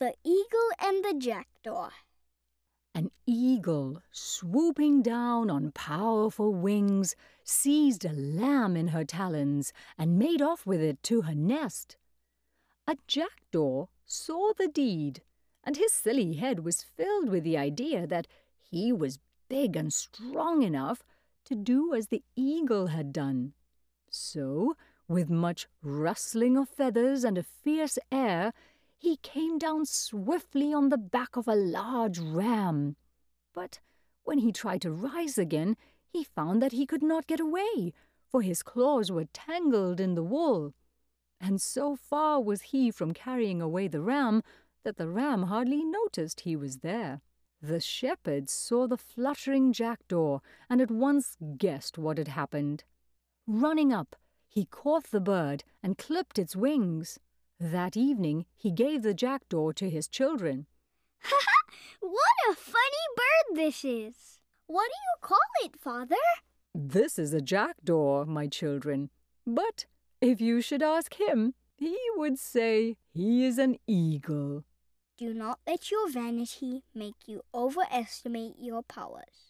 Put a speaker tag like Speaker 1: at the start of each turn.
Speaker 1: The Eagle and the Jackdaw
Speaker 2: An eagle, swooping down on powerful wings, seized a lamb in her talons and made off with it to her nest. A jackdaw saw the deed, and his silly head was filled with the idea that he was big and strong enough to do as the eagle had done. So, with much rustling of feathers and a fierce air, he came down swiftly on the back of a large ram. But when he tried to rise again, he found that he could not get away, for his claws were tangled in the wool. And so far was he from carrying away the ram that the ram hardly noticed he was there. The shepherd saw the fluttering jackdaw and at once guessed what had happened. Running up, he caught the bird and clipped its wings. That evening he gave the jackdaw to his children.
Speaker 1: Ha ha! What a funny bird this is! What do you call it, father?
Speaker 2: This is a jackdaw, my children. But if you should ask him, he would say he is an eagle.
Speaker 1: Do not let your vanity make you overestimate your powers.